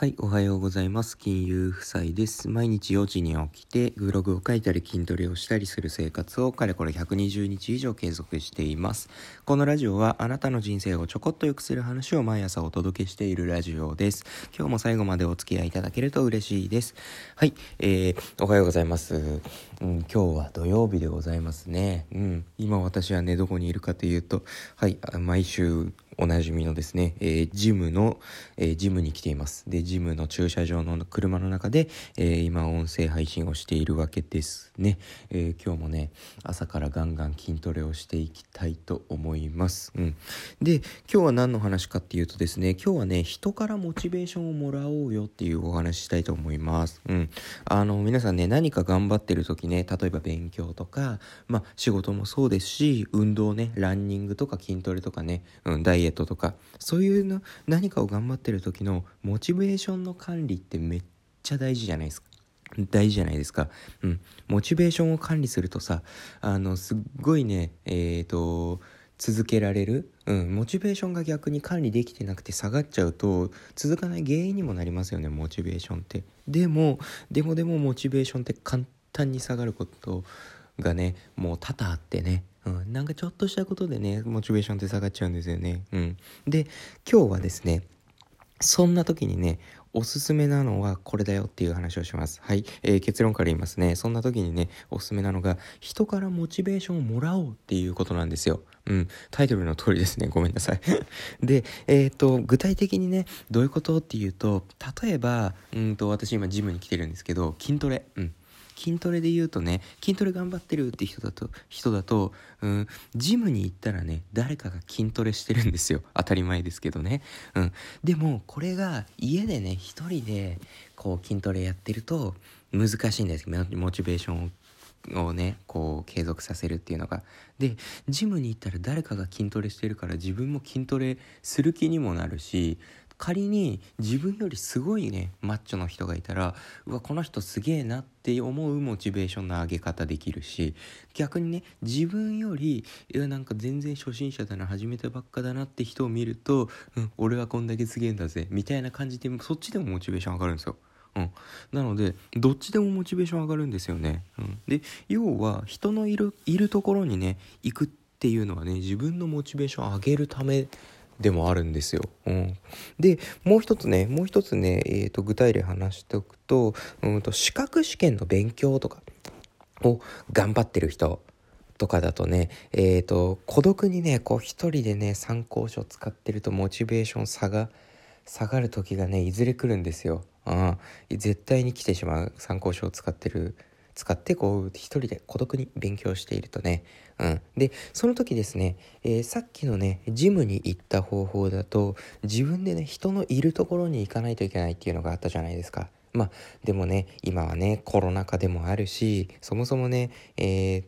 はい、おはようございます。金融夫妻です。毎日4時に起きて、ブログを書いたり筋トレをしたりする生活をかれこれ120日以上継続しています。このラジオはあなたの人生をちょこっと良くする話を毎朝お届けしているラジオです。今日も最後までお付き合いいただけると嬉しいです。はい、えー、おはようございます。うん、今日は土曜日でございますね。うん、今私はね、どこにいるかというと、はい、毎週おなじみのですね、えー、ジムの、えー、ジムに来ています。で、ジムの駐車場の車の中で、えー、今音声配信をしているわけですね、え今日もね、朝からガンガン筋トレをしていきたいと思います。うん。で、今日は何の話かっていうとですね、今日はね、人からモチベーションをもらおうよっていうお話したいと思います。うん。あの、皆さんね、何か頑張ってる時ね、例えば勉強とか、まあ、仕事もそうですし、運動ね、ランニングとか筋トレとかね、うん、ダイエットトとかそういうの何かを頑張ってる時のモチベーションの管理ってめっちゃ大事じゃないですか。大事じゃないですか。うん。モチベーションを管理するとさ、あの、すっごいね、えっ、ー、と、続けられる、うん、モチベーションが逆に管理できてなくて下がっちゃうと続かない原因にもなりますよねモチベーションってでもでもでもモチベーションって簡単に下がることがねもう多々あってねうん、なんかちょっとしたことでね、モチベーションって下がっちゃうんですよね。うん。で、今日はですね、そんな時にね、おすすめなのはこれだよっていう話をします。はい。えー、結論から言いますね。そんな時にね、おすすめなのが、人からモチベーションをもらおうっていうことなんですよ。うん。タイトルの通りですね。ごめんなさい。で、えっ、と、具体的にね、どういうことっていうと、例えば、うんと、私今ジムに来てるんですけど、筋トレ。うん。筋トレで言うとね、筋トレ頑張ってるって人だと、人だと、うん、ジムに行ったらね、誰かが筋トレしてるんですよ。当たり前ですけどね。うん。でも、これが家でね、一人で、こう、筋トレやってると、難しいんです。モチベーションををねこう継続させるっていうのがでジムに行ったら誰かが筋トレしてるから自分も筋トレする気にもなるし仮に自分よりすごいねマッチョの人がいたらうわこの人すげえなって思うモチベーションの上げ方できるし逆にね自分よりいやなんか全然初心者だな始めたばっかだなって人を見ると、うん、俺はこんだけすげえんだぜみたいな感じでそっちでもモチベーション上がるんですよ。うん、なのでどっちでもモチベーション上がるんですよね。うん、で要は人のいるいるところにね行くっていうのはね自分のモチベーションを上げるためでもあるんですよ。うん、でもう一つねもう一つね、えーと、具体例話しておくと,、うんと資格試験の勉強とかを頑張ってる人とかだとね、えーと、孤独にねこう一人でね参考書使ってるとモチベーション差が下がる時がねいずれ来るんですよ。あ絶対に来てしまう参考書を使ってる使ってこう一人で孤独に勉強しているとね、うん、でその時ですね、えー、さっきのねジムに行った方法だと自分でね人のいるところに行かないといけないっていうのがあったじゃないですか。まあでもね今はねコロナ禍でもあるしそもそもね、えー、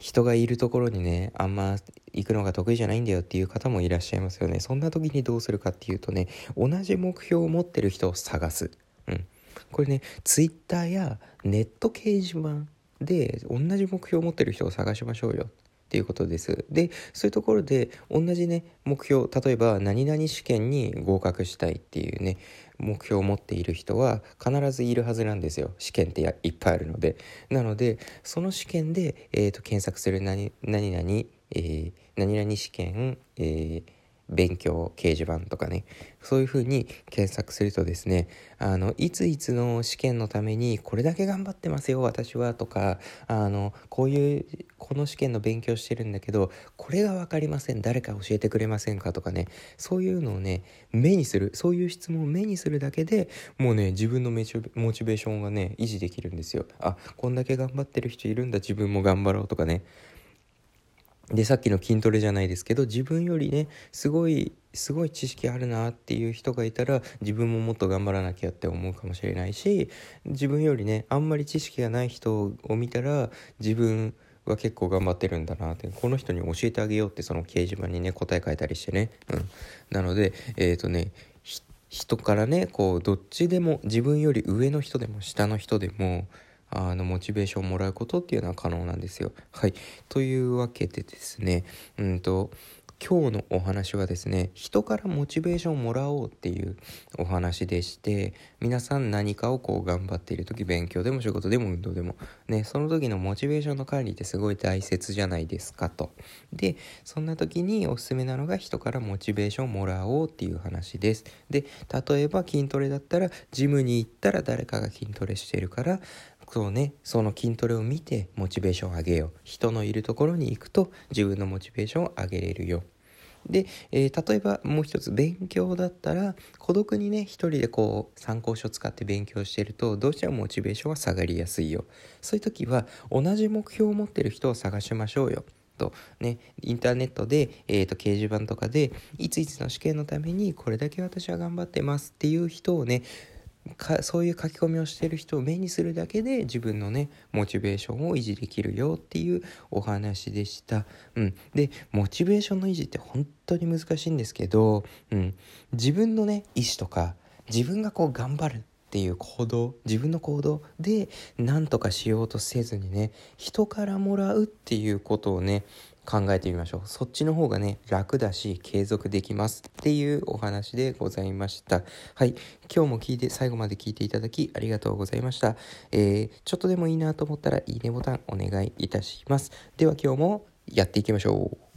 人がいるところにねあんま行くのが得意じゃないんだよっていう方もいらっしゃいますよね。そんな時にどうするかっていうとね同じ目標を持ってる人を探す、うん、これねツイッターやネット掲示板で同じ目標を持ってる人を探しましょうよっていうことです。でそういうところで同じね目標例えば何々試験に合格したいっていうね目標を持っている人は必ずいるはずなんですよ試験っていっぱいあるので。なのでその試験で、えーと、検索する何何々、えー、何々試験、えー勉強掲示板とかねそういうふうに検索するとですねあのいついつの試験のためにこれだけ頑張ってますよ私はとかあのこういうこの試験の勉強してるんだけどこれが分かりません誰か教えてくれませんかとかねそういうのをね目にするそういう質問を目にするだけでもうね自分のモチベーションがね維持できるんですよ。あこんだけ頑張ってる人いるんだ自分も頑張ろうとかね。でさっきの筋トレじゃないですけど自分よりねすごいすごい知識あるなっていう人がいたら自分ももっと頑張らなきゃって思うかもしれないし自分よりねあんまり知識がない人を見たら自分は結構頑張ってるんだなってこの人に教えてあげようってその掲示板にね答え書いたりしてね、うん、なのでえっ、ー、とね人からねこうどっちでも自分より上の人でも下の人でもあのモチベーションをもらうことっていうのは可能なんですよ。はい、というわけでですね、うんと今日のお話はですね人からモチベーションをもらおうっていうお話でして皆さん何かをこう頑張っている時勉強でも仕事でも運動でもねその時のモチベーションの管理ってすごい大切じゃないですかと。でそんな時におすすめなのが人からモチベーションをもらおうっていう話です。で例えば筋トレだったらジムに行ったら誰かが筋トレしてるからそうねその筋トレを見てモチベーションを上げよう。人のいるところに行くと自分のモチベーションを上げれるよ。で、えー、例えばもう一つ勉強だったら孤独にね一人でこう参考書使って勉強してるとどうしてもモチベーションは下がりやすいよ。そういう時は同じ目標を持ってる人を探しましょうよ。とね、インターネットで、えーと、掲示板とかでいついつの試験のためにこれだけ私は頑張ってますっていう人をねかそういう書き込みをしてる人を目にするだけで自分のねモチベーションを維持できるよっていうお話でした。うん、でモチベーションの維持って本当に難しいんですけど、うん、自分のね意思とか自分がこう頑張るっていう行動自分の行動で何とかしようとせずにね人からもらうっていうことをね考えてみましょう。そっちの方がね楽だし継続できますっていうお話でございました。はい。今日も聞いて最後まで聞いていただきありがとうございました。えー、ちょっとでもいいなと思ったらいいねボタンお願いいたします。では今日もやっていきましょう。